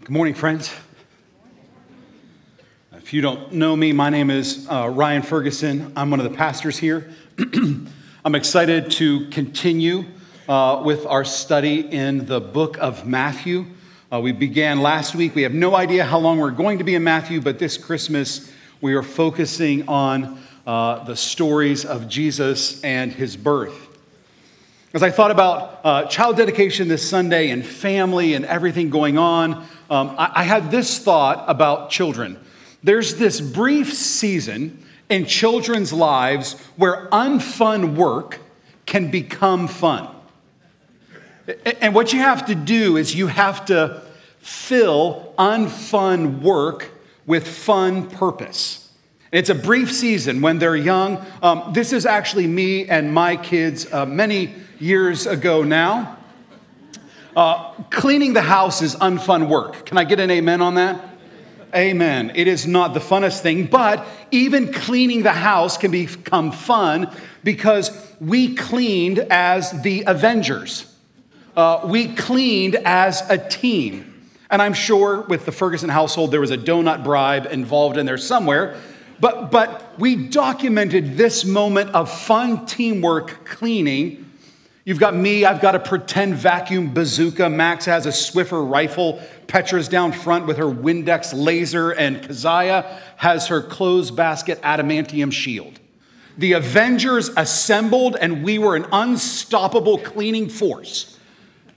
Good morning, friends. If you don't know me, my name is uh, Ryan Ferguson. I'm one of the pastors here. I'm excited to continue uh, with our study in the book of Matthew. Uh, we began last week. We have no idea how long we're going to be in Matthew, but this Christmas we are focusing on uh, the stories of Jesus and his birth. As I thought about uh, child dedication this Sunday and family and everything going on, um, I, I had this thought about children. There's this brief season in children's lives where unfun work can become fun. And what you have to do is you have to fill unfun work with fun purpose. It's a brief season when they're young. Um, this is actually me and my kids uh, many years ago now. Uh, cleaning the house is unfun work. Can I get an amen on that? Amen. It is not the funnest thing, but even cleaning the house can become fun because we cleaned as the Avengers. Uh, we cleaned as a team. And I'm sure with the Ferguson household, there was a donut bribe involved in there somewhere but, but we documented this moment of fun teamwork cleaning. You've got me, I've got a pretend vacuum bazooka. Max has a Swiffer rifle. Petra's down front with her Windex laser, and Keziah has her clothes basket adamantium shield. The Avengers assembled, and we were an unstoppable cleaning force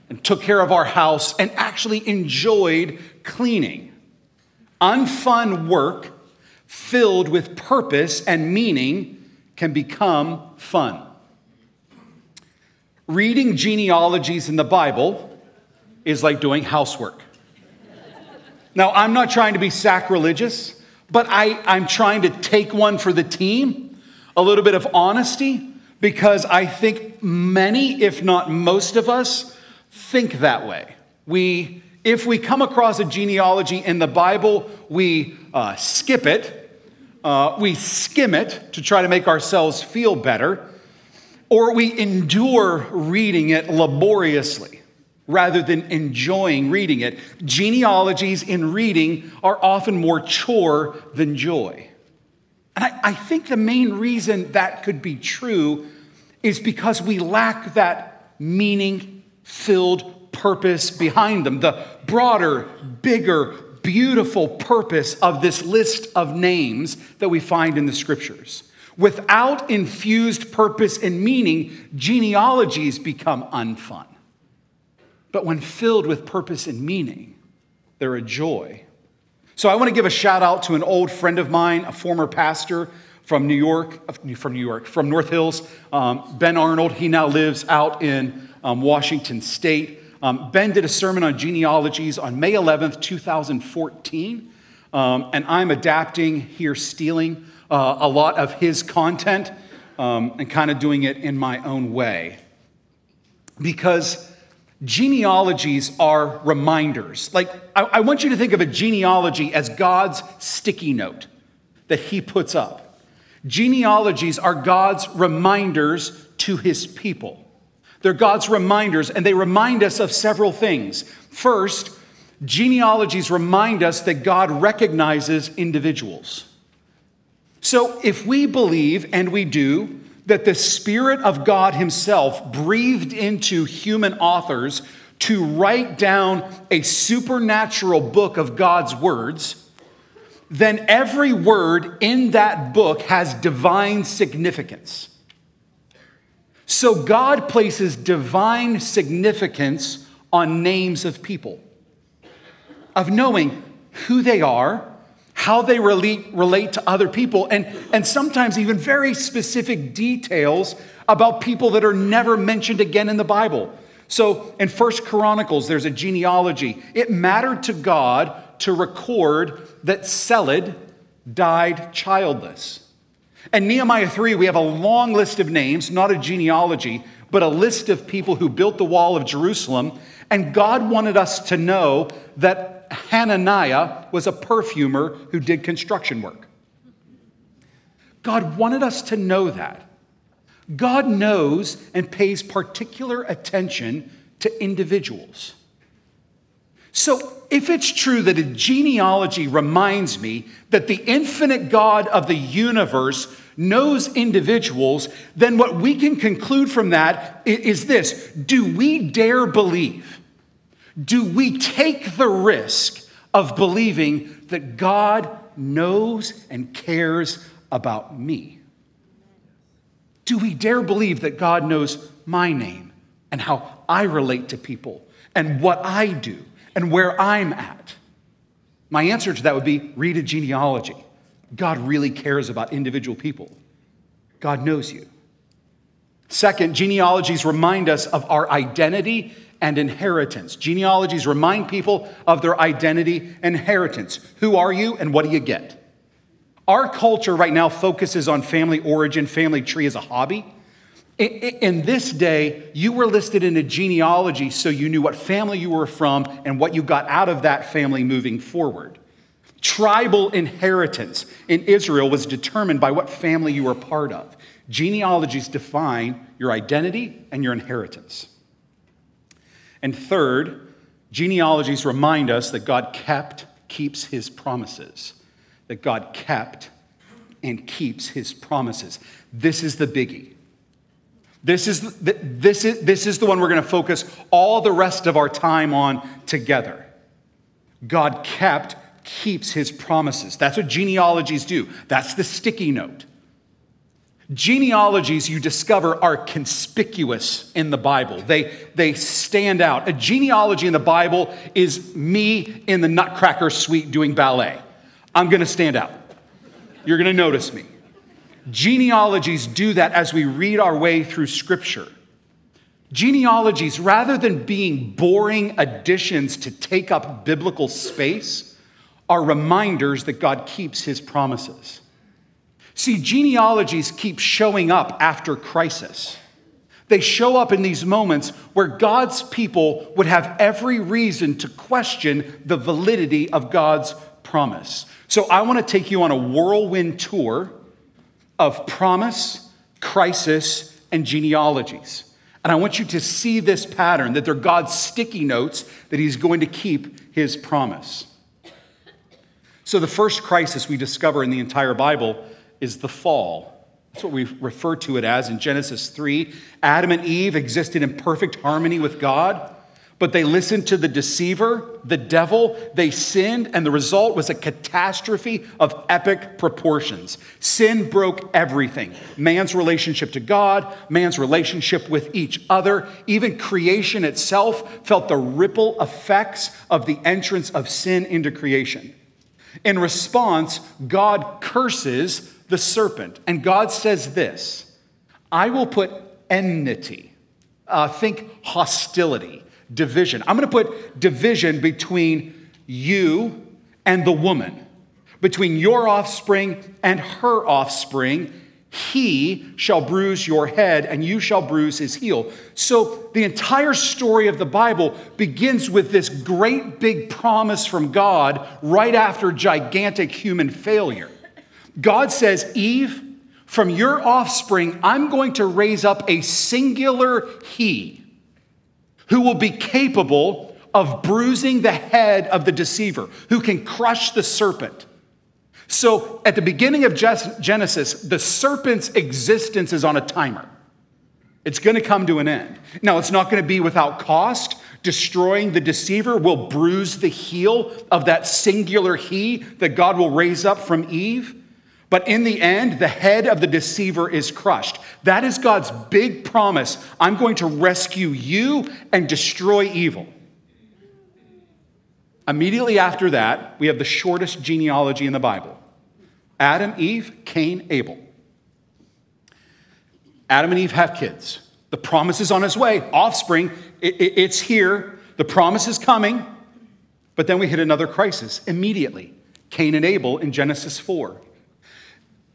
and took care of our house and actually enjoyed cleaning. Unfun work filled with purpose and meaning can become fun. Reading genealogies in the Bible is like doing housework. Now, I'm not trying to be sacrilegious, but I, I'm trying to take one for the team, a little bit of honesty, because I think many, if not most of us, think that way. We, if we come across a genealogy in the Bible, we uh, skip it uh, we skim it to try to make ourselves feel better, or we endure reading it laboriously rather than enjoying reading it. Genealogies in reading are often more chore than joy. And I, I think the main reason that could be true is because we lack that meaning filled purpose behind them, the broader, bigger, beautiful purpose of this list of names that we find in the scriptures. Without infused purpose and meaning, genealogies become unfun. But when filled with purpose and meaning, they're a joy. So I want to give a shout out to an old friend of mine, a former pastor from New York, from New York, from North Hills, um, Ben Arnold. He now lives out in um, Washington State. Um, ben did a sermon on genealogies on May 11th, 2014. Um, and I'm adapting here, stealing uh, a lot of his content um, and kind of doing it in my own way. Because genealogies are reminders. Like, I, I want you to think of a genealogy as God's sticky note that he puts up. Genealogies are God's reminders to his people. They're God's reminders, and they remind us of several things. First, genealogies remind us that God recognizes individuals. So if we believe, and we do, that the Spirit of God Himself breathed into human authors to write down a supernatural book of God's words, then every word in that book has divine significance. So God places divine significance on names of people, of knowing who they are, how they relate, relate to other people, and, and sometimes even very specific details about people that are never mentioned again in the Bible. So in First Chronicles, there's a genealogy. It mattered to God to record that Seled died childless. And Nehemiah 3, we have a long list of names, not a genealogy, but a list of people who built the wall of Jerusalem. And God wanted us to know that Hananiah was a perfumer who did construction work. God wanted us to know that. God knows and pays particular attention to individuals. So, if it's true that a genealogy reminds me that the infinite God of the universe knows individuals, then what we can conclude from that is this Do we dare believe? Do we take the risk of believing that God knows and cares about me? Do we dare believe that God knows my name and how I relate to people and what I do and where I'm at? My answer to that would be read a genealogy. God really cares about individual people. God knows you. Second, genealogies remind us of our identity and inheritance. Genealogies remind people of their identity and inheritance. Who are you and what do you get? Our culture right now focuses on family origin, family tree as a hobby. In this day, you were listed in a genealogy so you knew what family you were from and what you got out of that family moving forward. Tribal inheritance in Israel was determined by what family you were part of. Genealogies define your identity and your inheritance. And third, genealogies remind us that God kept, keeps his promises that God kept and keeps his promises. This is the biggie. This is the, this is, this is the one we're going to focus all the rest of our time on together. God kept, keeps his promises. That's what genealogies do. That's the sticky note. Genealogies you discover are conspicuous in the Bible. They, they stand out. A genealogy in the Bible is me in the Nutcracker suite doing ballet. I'm going to stand out. You're going to notice me. Genealogies do that as we read our way through Scripture. Genealogies, rather than being boring additions to take up biblical space, are reminders that God keeps his promises. See, genealogies keep showing up after crisis. They show up in these moments where God's people would have every reason to question the validity of God's promise. So I want to take you on a whirlwind tour of promise, crisis, and genealogies. And I want you to see this pattern that they're God's sticky notes that He's going to keep His promise. So, the first crisis we discover in the entire Bible is the fall. That's what we refer to it as in Genesis 3. Adam and Eve existed in perfect harmony with God. But they listened to the deceiver, the devil, they sinned, and the result was a catastrophe of epic proportions. Sin broke everything man's relationship to God, man's relationship with each other, even creation itself felt the ripple effects of the entrance of sin into creation. In response, God curses the serpent, and God says this I will put enmity, uh, think hostility division. I'm going to put division between you and the woman, between your offspring and her offspring. He shall bruise your head, and you shall bruise his heel. So, the entire story of the Bible begins with this great big promise from God right after gigantic human failure. God says, Eve, from your offspring, I'm going to raise up a singular he who will be capable of bruising the head of the deceiver, who can crush the serpent. So at the beginning of Genesis, the serpent's existence is on a timer. It's going to come to an end. Now, it's not going to be without cost. Destroying the deceiver will bruise the heel of that singular he that God will raise up from Eve. But in the end, the head of the deceiver is crushed. That is God's big promise. I'm going to rescue you and destroy evil. Immediately after that, we have the shortest genealogy in the Bible Adam, Eve, Cain, Abel. Adam and Eve have kids. The promise is on its way. Offspring, it's here. The promise is coming. But then we hit another crisis immediately Cain and Abel in Genesis 4.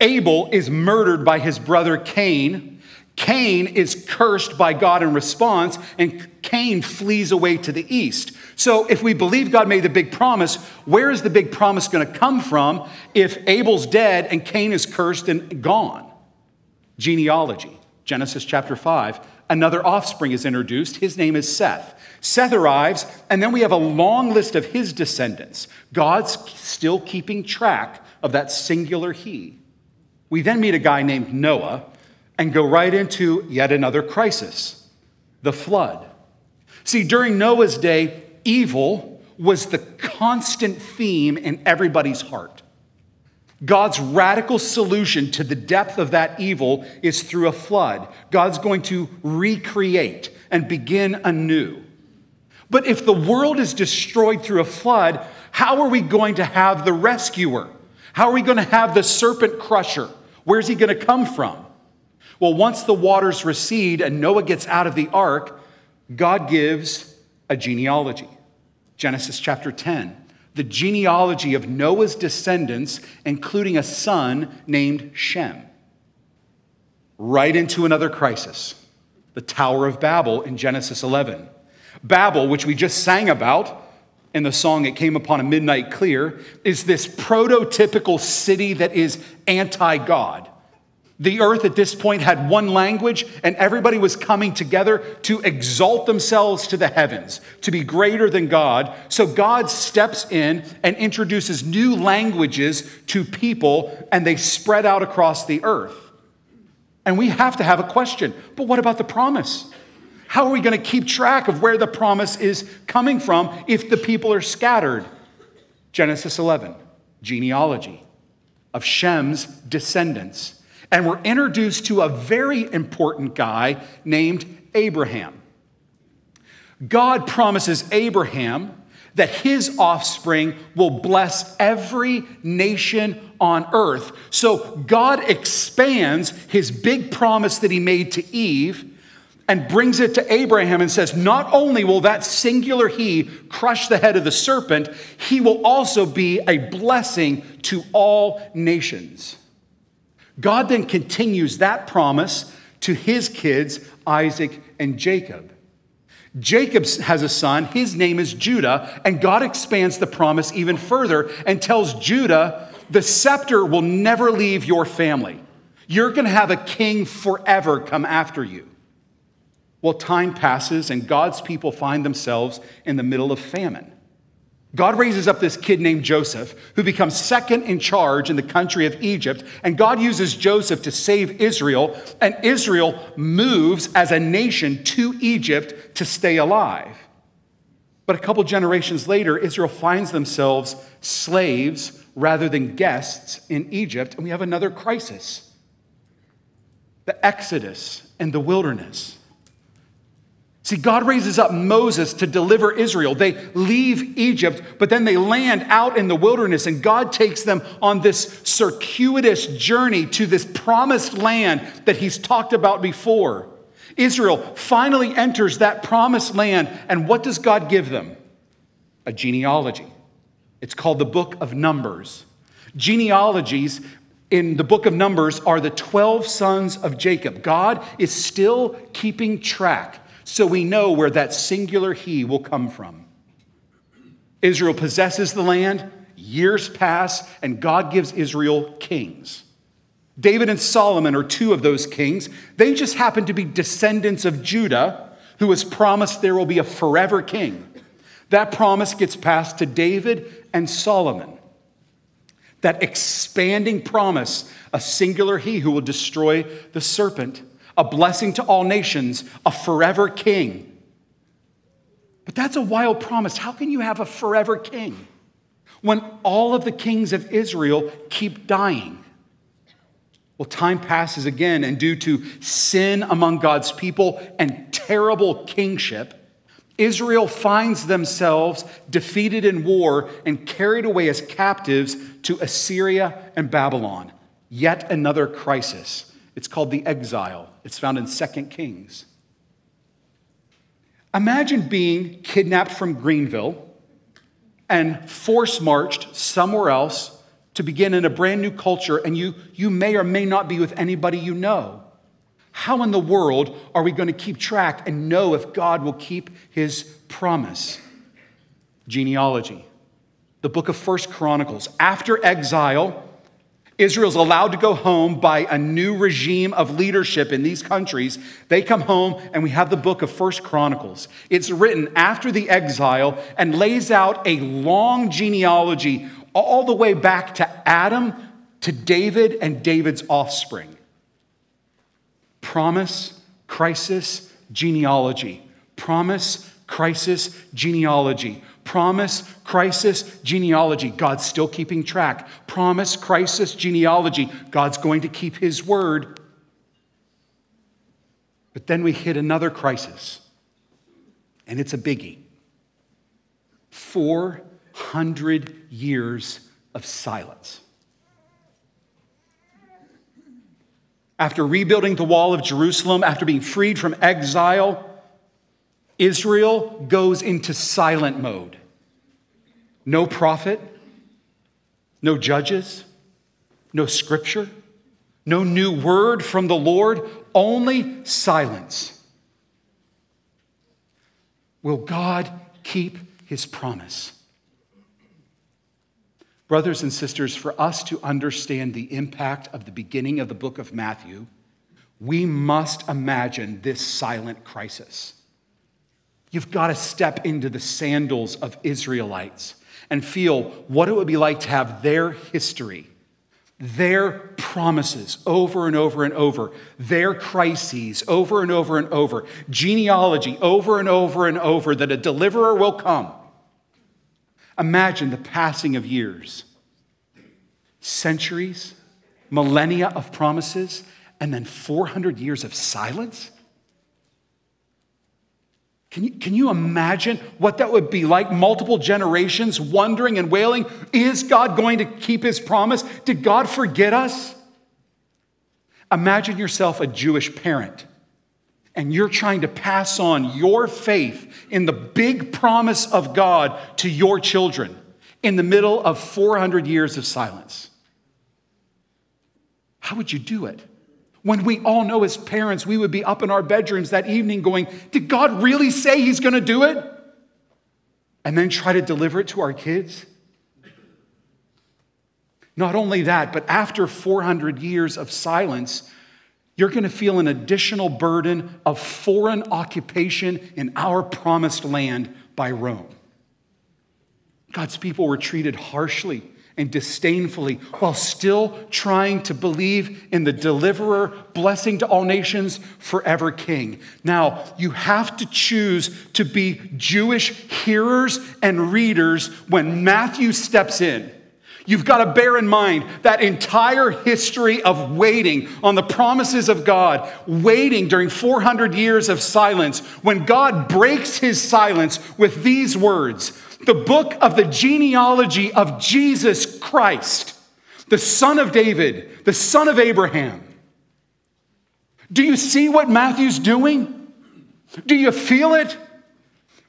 Abel is murdered by his brother Cain. Cain is cursed by God in response, and Cain flees away to the east. So, if we believe God made the big promise, where is the big promise going to come from if Abel's dead and Cain is cursed and gone? Genealogy, Genesis chapter 5. Another offspring is introduced. His name is Seth. Seth arrives, and then we have a long list of his descendants. God's still keeping track of that singular he. We then meet a guy named Noah and go right into yet another crisis the flood. See, during Noah's day, evil was the constant theme in everybody's heart. God's radical solution to the depth of that evil is through a flood. God's going to recreate and begin anew. But if the world is destroyed through a flood, how are we going to have the rescuer? How are we going to have the serpent crusher? Where's he going to come from? Well, once the waters recede and Noah gets out of the ark, God gives a genealogy. Genesis chapter 10, the genealogy of Noah's descendants, including a son named Shem. Right into another crisis the Tower of Babel in Genesis 11. Babel, which we just sang about in the song It Came Upon a Midnight Clear, is this prototypical city that is anti God. The earth at this point had one language, and everybody was coming together to exalt themselves to the heavens, to be greater than God. So God steps in and introduces new languages to people, and they spread out across the earth. And we have to have a question but what about the promise? How are we going to keep track of where the promise is coming from if the people are scattered? Genesis 11, genealogy of Shem's descendants. And we're introduced to a very important guy named Abraham. God promises Abraham that his offspring will bless every nation on earth. So God expands his big promise that he made to Eve and brings it to Abraham and says, Not only will that singular he crush the head of the serpent, he will also be a blessing to all nations. God then continues that promise to his kids, Isaac and Jacob. Jacob has a son, his name is Judah, and God expands the promise even further and tells Judah, The scepter will never leave your family. You're going to have a king forever come after you. Well, time passes and God's people find themselves in the middle of famine. God raises up this kid named Joseph, who becomes second in charge in the country of Egypt. And God uses Joseph to save Israel. And Israel moves as a nation to Egypt to stay alive. But a couple generations later, Israel finds themselves slaves rather than guests in Egypt. And we have another crisis the Exodus and the wilderness. See, God raises up Moses to deliver Israel. They leave Egypt, but then they land out in the wilderness, and God takes them on this circuitous journey to this promised land that He's talked about before. Israel finally enters that promised land, and what does God give them? A genealogy. It's called the Book of Numbers. Genealogies in the book of Numbers are the 12 sons of Jacob. God is still keeping track so we know where that singular he will come from. Israel possesses the land, years pass, and God gives Israel kings. David and Solomon are two of those kings. They just happen to be descendants of Judah, who was promised there will be a forever king. That promise gets passed to David and Solomon. That expanding promise, a singular he who will destroy the serpent a blessing to all nations, a forever king. But that's a wild promise. How can you have a forever king when all of the kings of Israel keep dying? Well, time passes again, and due to sin among God's people and terrible kingship, Israel finds themselves defeated in war and carried away as captives to Assyria and Babylon. Yet another crisis. It's called the exile. It's found in 2 Kings. Imagine being kidnapped from Greenville and force marched somewhere else to begin in a brand new culture, and you, you may or may not be with anybody you know. How in the world are we going to keep track and know if God will keep his promise? Genealogy. The book of First Chronicles. After exile, Israel's allowed to go home by a new regime of leadership in these countries. They come home, and we have the book of First Chronicles. It's written after the exile and lays out a long genealogy all the way back to Adam, to David, and David's offspring. Promise, crisis, genealogy. Promise, crisis, genealogy. Promise, crisis, genealogy. God's still keeping track. Promise, crisis, genealogy. God's going to keep his word. But then we hit another crisis, and it's a biggie 400 years of silence. After rebuilding the wall of Jerusalem, after being freed from exile, Israel goes into silent mode. No prophet, no judges, no scripture, no new word from the Lord, only silence. Will God keep his promise? Brothers and sisters, for us to understand the impact of the beginning of the book of Matthew, we must imagine this silent crisis. You've got to step into the sandals of Israelites and feel what it would be like to have their history, their promises over and over and over, their crises over and over and over, genealogy over and over and over that a deliverer will come. Imagine the passing of years, centuries, millennia of promises, and then 400 years of silence. Can you, can you imagine what that would be like? Multiple generations wondering and wailing, is God going to keep his promise? Did God forget us? Imagine yourself a Jewish parent and you're trying to pass on your faith in the big promise of God to your children in the middle of 400 years of silence. How would you do it? When we all know as parents, we would be up in our bedrooms that evening going, Did God really say He's going to do it? And then try to deliver it to our kids. Not only that, but after 400 years of silence, you're going to feel an additional burden of foreign occupation in our promised land by Rome. God's people were treated harshly and disdainfully while still trying to believe in the deliverer, blessing to all nations, forever king. Now, you have to choose to be Jewish hearers and readers when Matthew steps in. You've got to bear in mind that entire history of waiting on the promises of God, waiting during 400 years of silence, when God breaks his silence with these words the book of the genealogy of Jesus Christ, the son of David, the son of Abraham. Do you see what Matthew's doing? Do you feel it?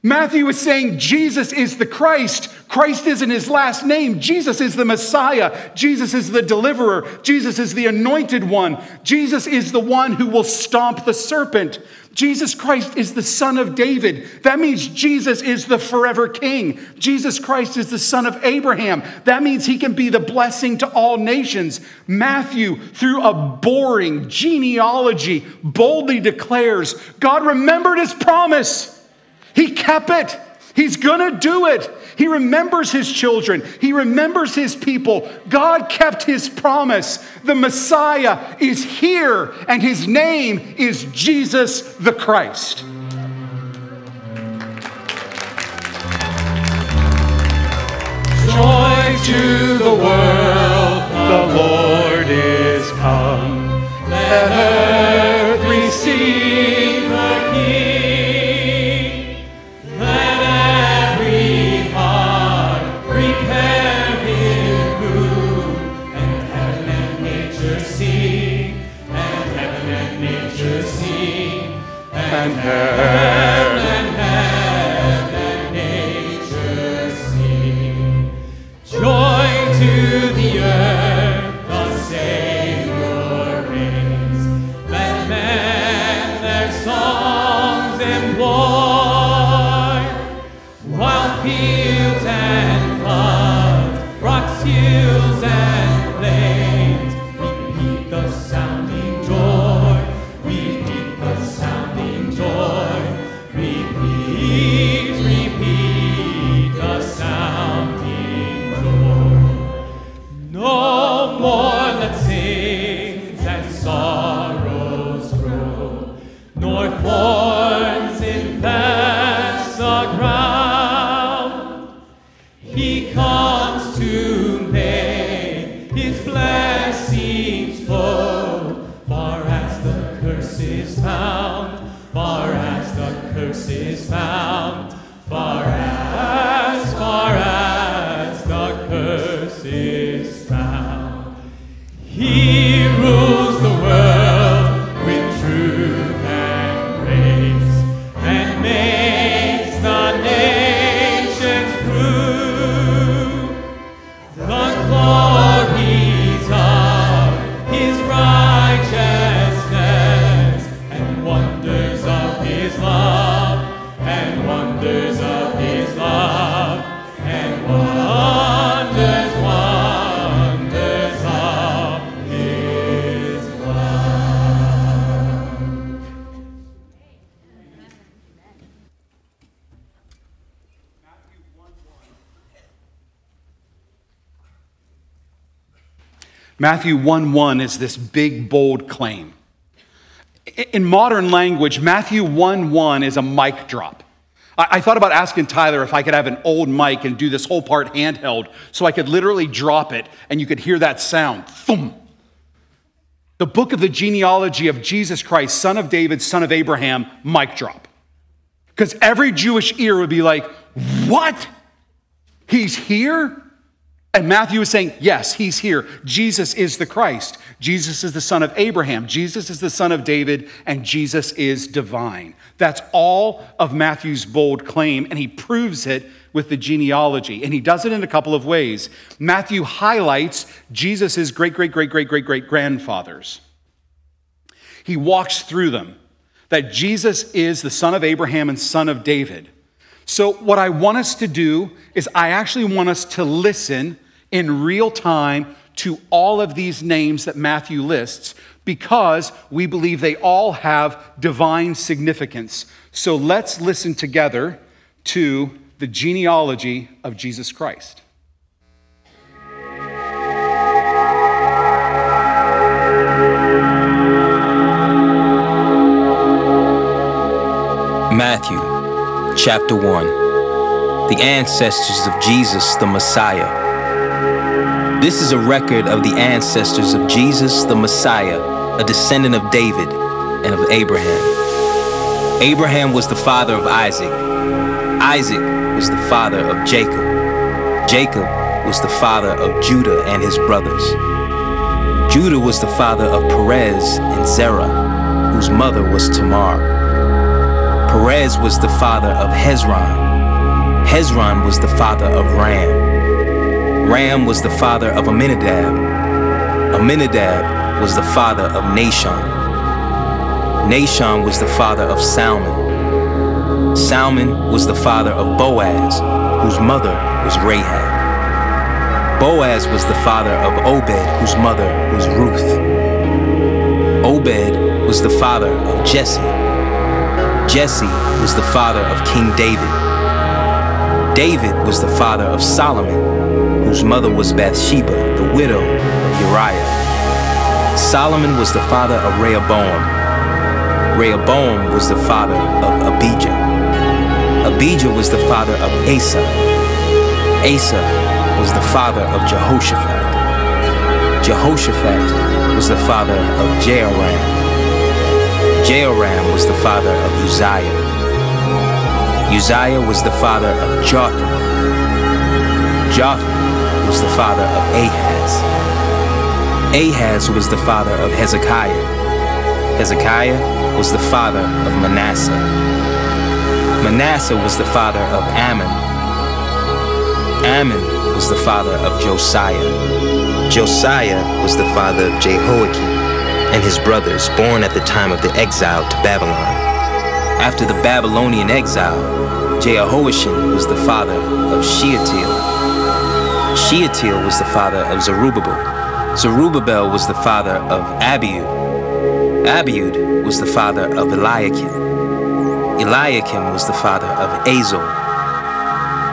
Matthew is saying Jesus is the Christ. Christ isn't his last name. Jesus is the Messiah. Jesus is the deliverer. Jesus is the anointed one. Jesus is the one who will stomp the serpent. Jesus Christ is the son of David. That means Jesus is the forever king. Jesus Christ is the son of Abraham. That means he can be the blessing to all nations. Matthew, through a boring genealogy, boldly declares God remembered his promise. He kept it. He's going to do it. He remembers his children. He remembers his people. God kept his promise. The Messiah is here, and his name is Jesus the Christ. Joy to the world, the Lord is Matthew 1 1 is this big, bold claim. In modern language, Matthew 1 1 is a mic drop. I, thought about asking Tyler if I could have an old mic and do this whole part handheld so I could literally drop it and you could hear that sound. Thump. The book of the genealogy of Jesus Christ, son of David, son of Abraham, mic drop. Because every Jewish ear would be like, What? He's here? And Matthew is saying, Yes, he's here. Jesus is the Christ. Jesus is the son of Abraham. Jesus is the son of David, and Jesus is divine. That's all of Matthew's bold claim, and he proves it with the genealogy. And he does it in a couple of ways. Matthew highlights Jesus' great, great, great, great, great, great grandfathers. He walks through them that Jesus is the son of Abraham and son of David. So, what I want us to do is, I actually want us to listen in real time to all of these names that Matthew lists because we believe they all have divine significance. So, let's listen together to the genealogy of Jesus Christ. Matthew chapter 1 The ancestors of Jesus the Messiah. This is a record of the ancestors of Jesus the Messiah, a descendant of David and of Abraham. Abraham was the father of Isaac. Isaac was the father of Jacob. Jacob was the father of Judah and his brothers. Judah was the father of Perez and Zerah, whose mother was Tamar. Perez was the father of Hezron. Hezron was the father of Ram. Ram was the father of Aminadab. Aminadab was the father of Nahshon. Nahshon was the father of Salmon. Salmon was the father of Boaz, whose mother was Rahab. Boaz was the father of Obed, whose mother was Ruth. Obed was the father of Jesse. Jesse was the father of King David. David was the father of Solomon, whose mother was Bathsheba, the widow of Uriah. Solomon was the father of Rehoboam. Rehoboam was the father of Abijah. Abijah was the father of Asa. Asa was the father of Jehoshaphat. Jehoshaphat was the father of Jehoram. Jehoram was the father of Uzziah. Uzziah was the father of Jotham. Jotham was the father of Ahaz. Ahaz was the father of Hezekiah. Hezekiah was the father of Manasseh. Manasseh was the father of Amon. Amon was the father of Josiah. Josiah was the father of Jehoiakim and his brothers born at the time of the exile to Babylon. After the Babylonian exile, Jehoiachin was the father of Shealtiel. Shealtiel was the father of Zerubbabel. Zerubbabel was the father of Abiud. Abiud was the father of Eliakim. Eliakim was the father of Azor.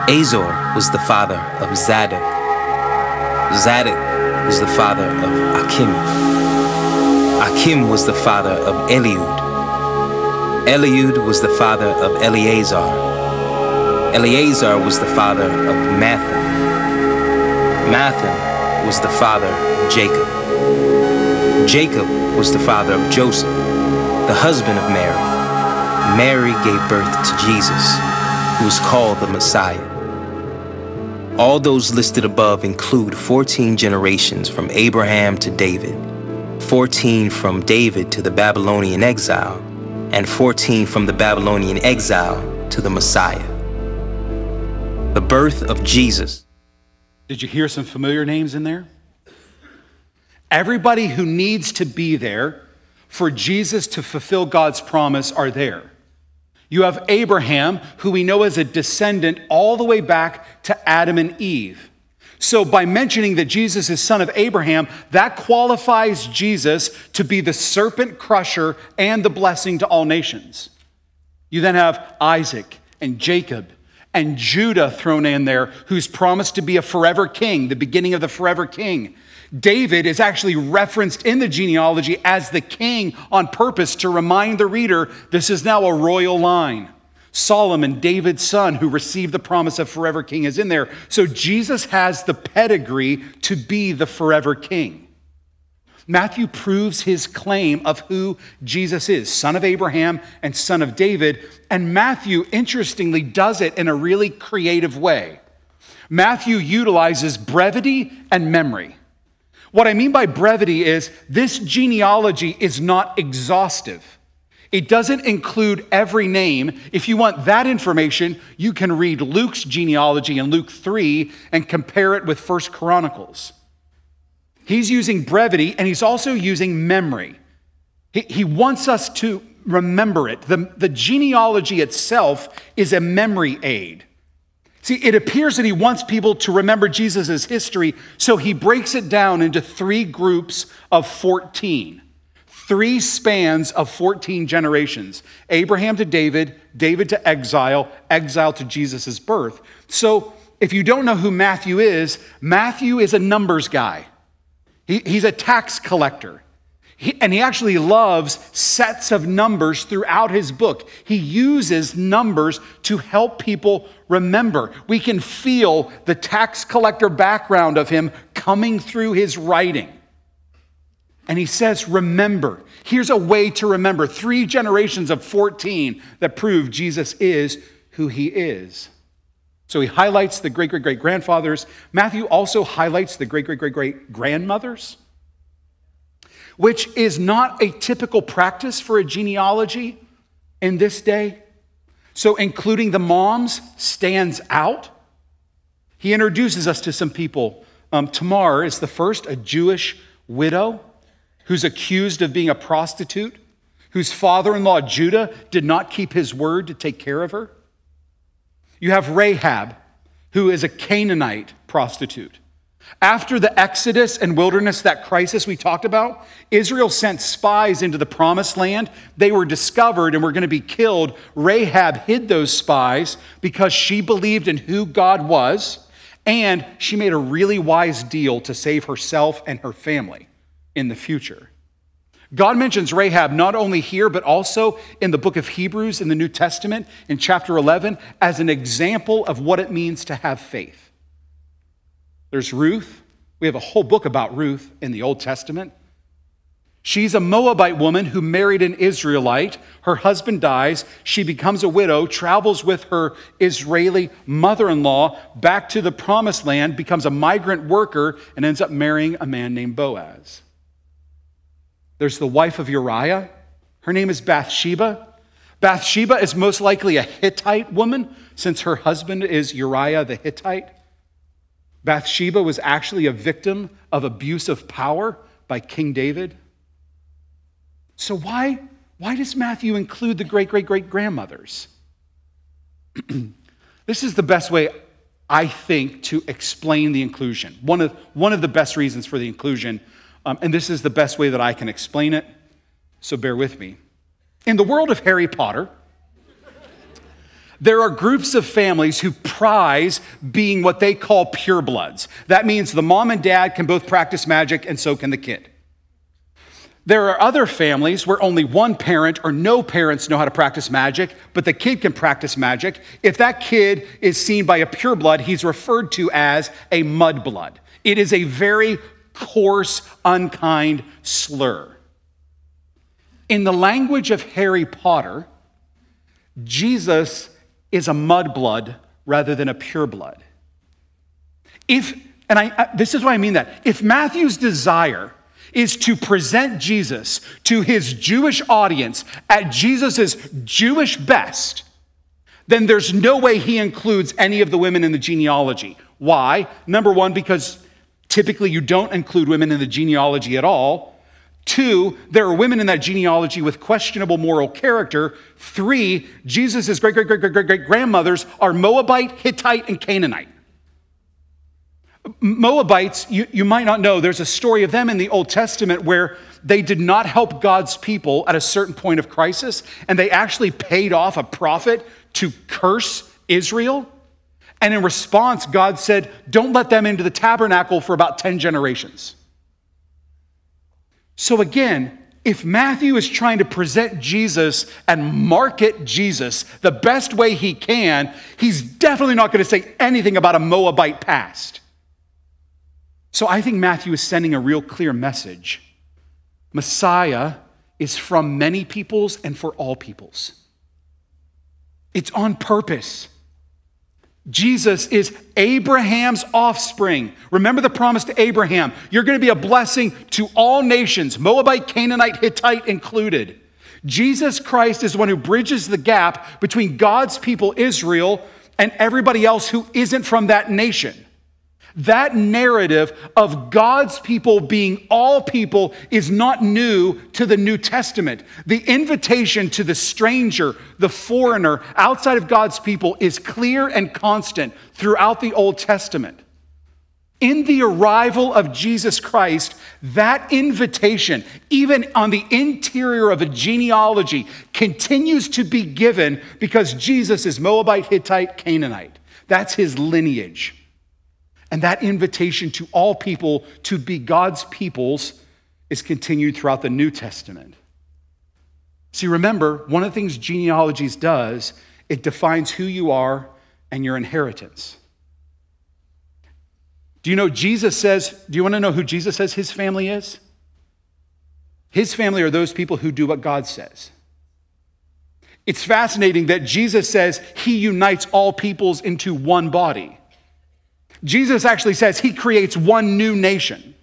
Azor was the father of Zadok. Zadok was the father of Achim. Achim was the father of Eliud. Eliud was the father of Eleazar. Eleazar was the father of Matthan. Mathan was the father of Jacob. Jacob was the father of Joseph, the husband of Mary. Mary gave birth to Jesus, who is called the Messiah. All those listed above include 14 generations from Abraham to David, 14 from David to the Babylonian exile, and 14 from the Babylonian exile to the Messiah. The birth of Jesus. Did you hear some familiar names in there? Everybody who needs to be there for Jesus to fulfill God's promise are there. You have Abraham, who we know as a descendant all the way back to Adam and Eve. So, by mentioning that Jesus is son of Abraham, that qualifies Jesus to be the serpent crusher and the blessing to all nations. You then have Isaac and Jacob and Judah thrown in there, who's promised to be a forever king, the beginning of the forever king. David is actually referenced in the genealogy as the king on purpose to remind the reader this is now a royal line. Solomon, David's son, who received the promise of forever king, is in there. So Jesus has the pedigree to be the forever king. Matthew proves his claim of who Jesus is son of Abraham and son of David. And Matthew, interestingly, does it in a really creative way. Matthew utilizes brevity and memory. What I mean by brevity is this genealogy is not exhaustive. It doesn't include every name. If you want that information, you can read Luke's genealogy in Luke 3 and compare it with First Chronicles. He's using brevity and he's also using memory. He, he wants us to remember it. The, the genealogy itself is a memory aid. See, it appears that he wants people to remember Jesus' history, so he breaks it down into three groups of 14, three spans of 14 generations Abraham to David, David to exile, exile to Jesus' birth. So, if you don't know who Matthew is, Matthew is a numbers guy, he, he's a tax collector. He, and he actually loves sets of numbers throughout his book. He uses numbers to help people remember. We can feel the tax collector background of him coming through his writing. And he says, Remember. Here's a way to remember three generations of 14 that prove Jesus is who he is. So he highlights the great great great grandfathers. Matthew also highlights the great great great great grandmothers which is not a typical practice for a genealogy in this day. So, including the moms stands out. He introduces us to some people. Um, Tamar is the first, a Jewish widow who's accused of being a prostitute, whose father in law, Judah, did not keep his word to take care of her. You have Rahab, who is a Canaanite prostitute. After the Exodus and wilderness, that crisis we talked about, Israel sent spies into the promised land. They were discovered and were going to be killed. Rahab hid those spies because she believed in who God was, and she made a really wise deal to save herself and her family in the future. God mentions Rahab not only here, but also in the book of Hebrews in the New Testament in chapter 11 as an example of what it means to have faith. There's Ruth. We have a whole book about Ruth in the Old Testament. She's a Moabite woman who married an Israelite. Her husband dies. She becomes a widow, travels with her Israeli mother in law back to the promised land, becomes a migrant worker, and ends up marrying a man named Boaz. There's the wife of Uriah. Her name is Bathsheba. Bathsheba is most likely a Hittite woman since her husband is Uriah the Hittite. Bathsheba was actually a victim of abuse of power by King David. So, why, why does Matthew include the great great great grandmothers? this is the best way, I think, to explain the inclusion. One of, one of the best reasons for the inclusion, um, and this is the best way that I can explain it, so bear with me. In the world of Harry Potter, there are groups of families who prize being what they call purebloods. That means the mom and dad can both practice magic, and so can the kid. There are other families where only one parent or no parents know how to practice magic, but the kid can practice magic. If that kid is seen by a pureblood, he's referred to as a mudblood. It is a very coarse, unkind slur. In the language of Harry Potter, Jesus is a mudblood rather than a pureblood. If, and I, I, this is what I mean that, if Matthew's desire is to present Jesus to his Jewish audience at Jesus' Jewish best, then there's no way he includes any of the women in the genealogy. Why? Number one, because typically you don't include women in the genealogy at all. Two, there are women in that genealogy with questionable moral character. Three, Jesus' great, great, great, great, great, great grandmothers are Moabite, Hittite, and Canaanite. Moabites, you, you might not know, there's a story of them in the Old Testament where they did not help God's people at a certain point of crisis, and they actually paid off a prophet to curse Israel. And in response, God said, Don't let them into the tabernacle for about 10 generations. So again, if Matthew is trying to present Jesus and market Jesus the best way he can, he's definitely not going to say anything about a Moabite past. So I think Matthew is sending a real clear message. Messiah is from many peoples and for all peoples. It's on purpose. Jesus is Abraham's offspring. Remember the promise to Abraham you're going to be a blessing to all nations, Moabite, Canaanite, Hittite included. Jesus Christ is the one who bridges the gap between God's people, Israel, and everybody else who isn't from that nation. That narrative of God's people being all people is not new to the New Testament. The invitation to the stranger, the foreigner, outside of God's people is clear and constant throughout the Old Testament. In the arrival of Jesus Christ, that invitation, even on the interior of a genealogy, continues to be given because Jesus is Moabite, Hittite, Canaanite. That's his lineage. And that invitation to all people to be God's peoples is continued throughout the New Testament. See, remember, one of the things genealogies does, it defines who you are and your inheritance. Do you know Jesus says, do you want to know who Jesus says his family is? His family are those people who do what God says. It's fascinating that Jesus says he unites all peoples into one body. Jesus actually says he creates one new nation.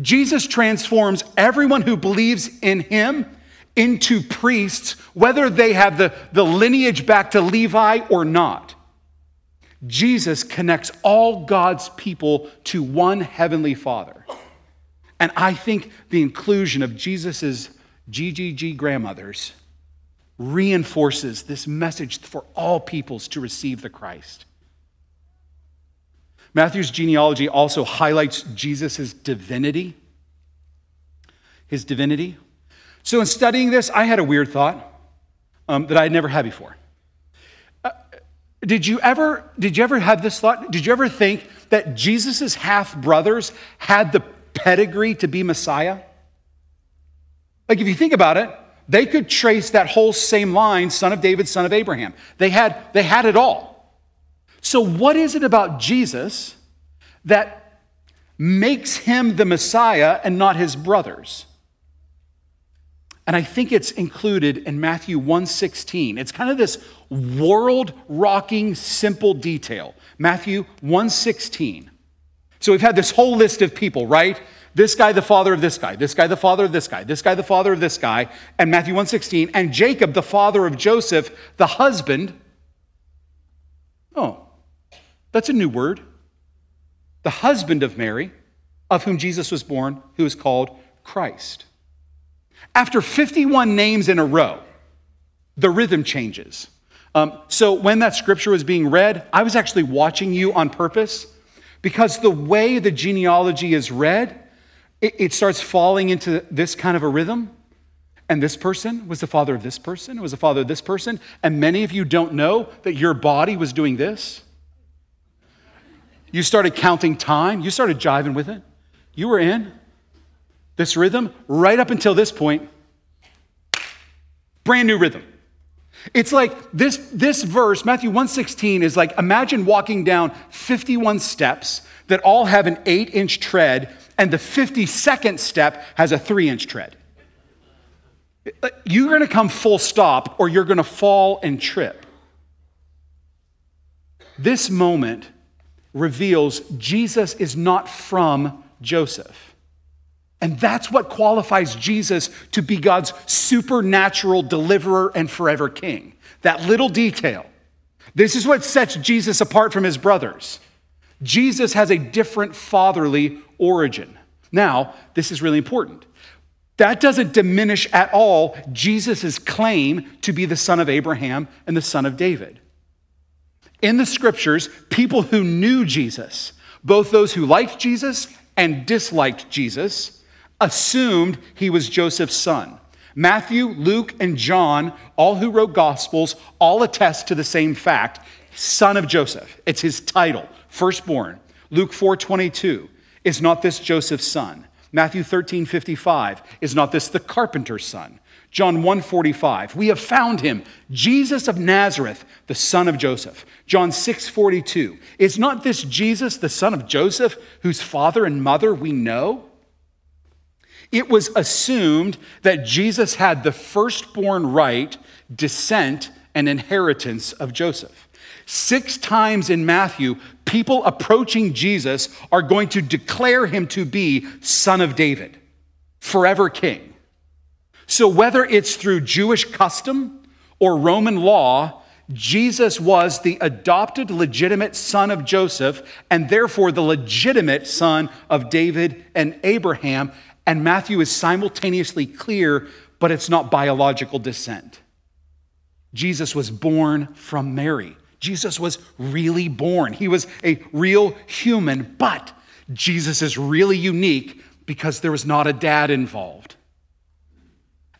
Jesus transforms everyone who believes in him into priests, whether they have the, the lineage back to Levi or not. Jesus connects all God's people to one heavenly Father. And I think the inclusion of Jesus's GGG grandmothers reinforces this message for all peoples to receive the Christ. Matthew's genealogy also highlights Jesus' divinity. His divinity. So, in studying this, I had a weird thought um, that I had never had before. Uh, did you ever did you ever have this thought? Did you ever think that Jesus' half brothers had the pedigree to be Messiah? Like, if you think about it, they could trace that whole same line, son of David, son of Abraham. They had, they had it all. So, what is it about Jesus that makes him the Messiah and not his brothers? And I think it's included in Matthew 1:16. It's kind of this world-rocking simple detail. Matthew 1:16. So we've had this whole list of people, right? This guy the father of this guy, this guy the father of this guy, this guy the father of this guy, and Matthew 1:16, and Jacob the father of Joseph, the husband. Oh, that's a new word. The husband of Mary, of whom Jesus was born, who is called Christ. After 51 names in a row, the rhythm changes. Um, so when that scripture was being read, I was actually watching you on purpose because the way the genealogy is read, it, it starts falling into this kind of a rhythm. And this person was the father of this person, was the father of this person. And many of you don't know that your body was doing this. You started counting time. You started jiving with it. You were in. This rhythm, right up until this point, brand new rhythm. It's like this, this verse, Matthew 116, is like imagine walking down 51 steps that all have an eight inch tread, and the 52nd step has a three inch tread. You're gonna come full stop, or you're gonna fall and trip. This moment reveals Jesus is not from Joseph. And that's what qualifies Jesus to be God's supernatural deliverer and forever king. That little detail. This is what sets Jesus apart from his brothers. Jesus has a different fatherly origin. Now, this is really important. That doesn't diminish at all Jesus' claim to be the son of Abraham and the son of David. In the scriptures, people who knew Jesus, both those who liked Jesus and disliked Jesus, assumed he was Joseph's son. Matthew, Luke, and John, all who wrote Gospels, all attest to the same fact son of Joseph. It's his title, firstborn. Luke 4:22, is not this Joseph's son? Matthew 13:55, is not this the carpenter's son? John 1:45, we have found him, Jesus of Nazareth, the son of Joseph. John 6:42, is not this Jesus the son of Joseph, whose father and mother we know? It was assumed that Jesus had the firstborn right, descent, and inheritance of Joseph. Six times in Matthew, people approaching Jesus are going to declare him to be Son of David, forever king. So, whether it's through Jewish custom or Roman law, Jesus was the adopted, legitimate son of Joseph, and therefore the legitimate son of David and Abraham. And Matthew is simultaneously clear, but it's not biological descent. Jesus was born from Mary. Jesus was really born. He was a real human, but Jesus is really unique because there was not a dad involved.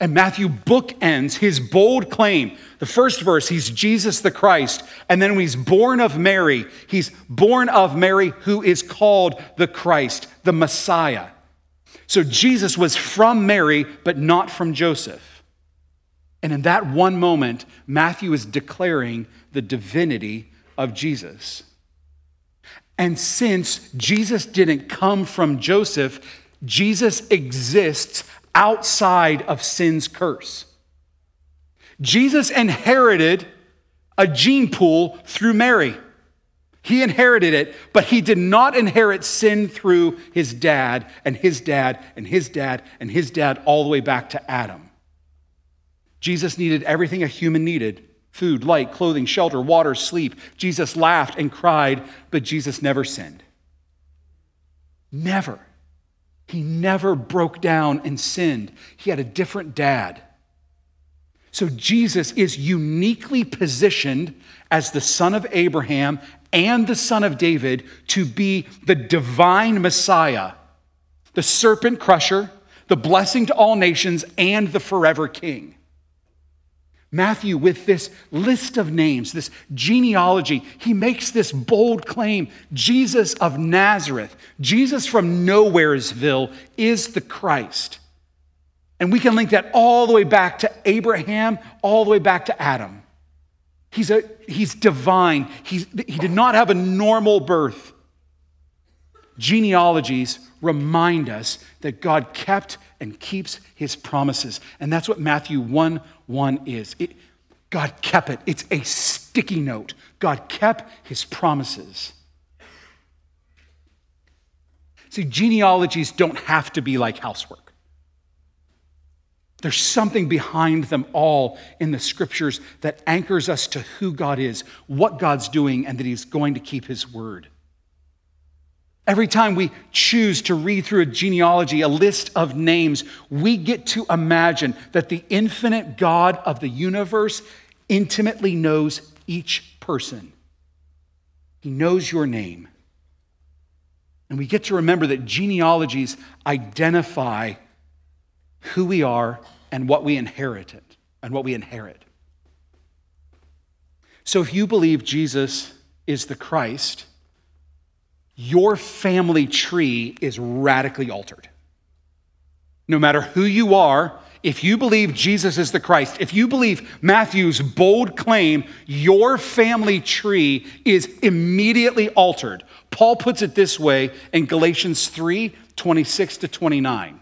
And Matthew bookends his bold claim. The first verse, he's Jesus the Christ. And then he's born of Mary, he's born of Mary who is called the Christ, the Messiah. So Jesus was from Mary, but not from Joseph. And in that one moment, Matthew is declaring the divinity of Jesus. And since Jesus didn't come from Joseph, Jesus exists outside of sin's curse. Jesus inherited a gene pool through Mary. He inherited it, but he did not inherit sin through his dad and his dad and his dad and his dad all the way back to Adam. Jesus needed everything a human needed food, light, clothing, shelter, water, sleep. Jesus laughed and cried, but Jesus never sinned. Never. He never broke down and sinned. He had a different dad. So Jesus is uniquely positioned as the son of Abraham and the son of David to be the divine Messiah, the serpent crusher, the blessing to all nations, and the forever king. Matthew, with this list of names, this genealogy, he makes this bold claim Jesus of Nazareth, Jesus from Nowheresville, is the Christ. And we can link that all the way back to Abraham, all the way back to Adam. He's, a, he's divine. He's, he did not have a normal birth. Genealogies remind us that God kept and keeps his promises. And that's what Matthew 1 1 is. It, God kept it, it's a sticky note. God kept his promises. See, genealogies don't have to be like housework. There's something behind them all in the scriptures that anchors us to who God is, what God's doing, and that He's going to keep His word. Every time we choose to read through a genealogy, a list of names, we get to imagine that the infinite God of the universe intimately knows each person. He knows your name. And we get to remember that genealogies identify who we are and what we inherited and what we inherit. So if you believe Jesus is the Christ, your family tree is radically altered. no matter who you are, if you believe Jesus is the Christ, if you believe Matthew's bold claim, your family tree is immediately altered. Paul puts it this way in Galatians 3 26 to 29.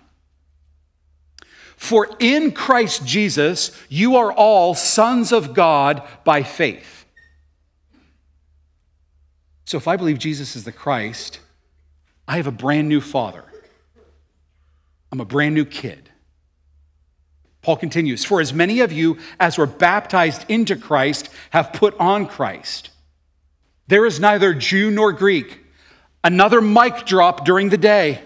For in Christ Jesus, you are all sons of God by faith. So if I believe Jesus is the Christ, I have a brand new father. I'm a brand new kid. Paul continues For as many of you as were baptized into Christ have put on Christ. There is neither Jew nor Greek. Another mic drop during the day.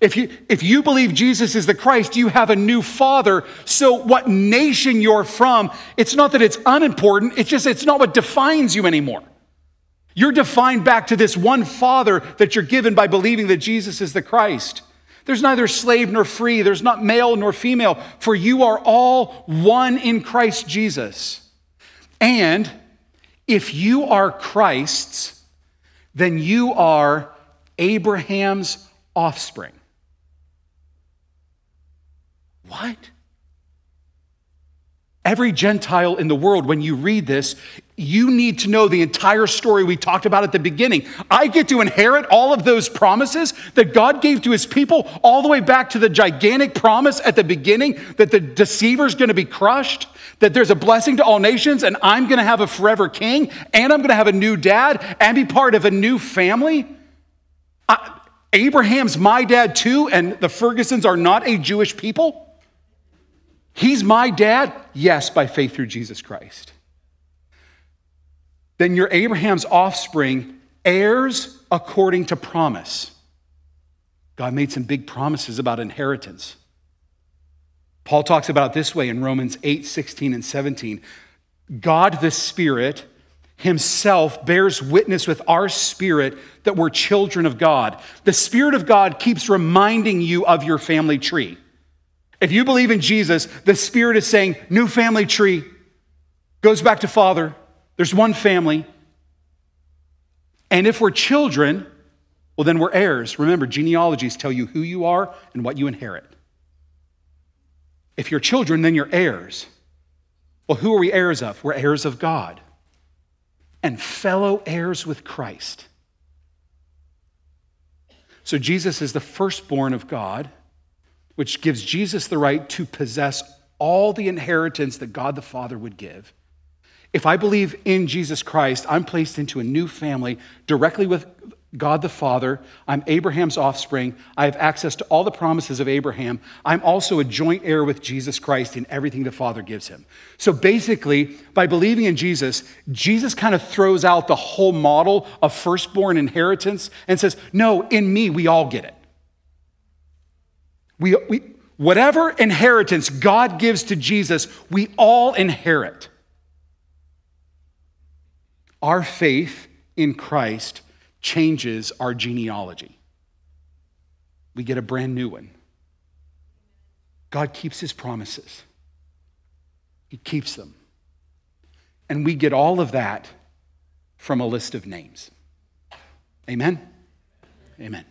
If you, if you believe Jesus is the Christ, you have a new father. So, what nation you're from, it's not that it's unimportant, it's just it's not what defines you anymore. You're defined back to this one father that you're given by believing that Jesus is the Christ. There's neither slave nor free, there's not male nor female, for you are all one in Christ Jesus. And if you are Christ's, then you are Abraham's offspring. What? Every Gentile in the world, when you read this, you need to know the entire story we talked about at the beginning. I get to inherit all of those promises that God gave to his people, all the way back to the gigantic promise at the beginning that the deceiver is going to be crushed, that there's a blessing to all nations, and I'm going to have a forever king, and I'm going to have a new dad, and be part of a new family. I, Abraham's my dad too, and the Fergusons are not a Jewish people. He's my dad? Yes, by faith through Jesus Christ. Then you're Abraham's offspring, heirs according to promise. God made some big promises about inheritance. Paul talks about this way in Romans 8, 16, and 17. God the Spirit himself bears witness with our spirit that we're children of God. The Spirit of God keeps reminding you of your family tree. If you believe in Jesus, the Spirit is saying, new family tree goes back to Father. There's one family. And if we're children, well, then we're heirs. Remember, genealogies tell you who you are and what you inherit. If you're children, then you're heirs. Well, who are we heirs of? We're heirs of God and fellow heirs with Christ. So Jesus is the firstborn of God which gives Jesus the right to possess all the inheritance that God the Father would give. If I believe in Jesus Christ, I'm placed into a new family directly with God the Father. I'm Abraham's offspring. I have access to all the promises of Abraham. I'm also a joint heir with Jesus Christ in everything the Father gives him. So basically, by believing in Jesus, Jesus kind of throws out the whole model of firstborn inheritance and says, No, in me, we all get it. We, we, whatever inheritance God gives to Jesus, we all inherit. Our faith in Christ changes our genealogy. We get a brand new one. God keeps his promises, he keeps them. And we get all of that from a list of names. Amen? Amen.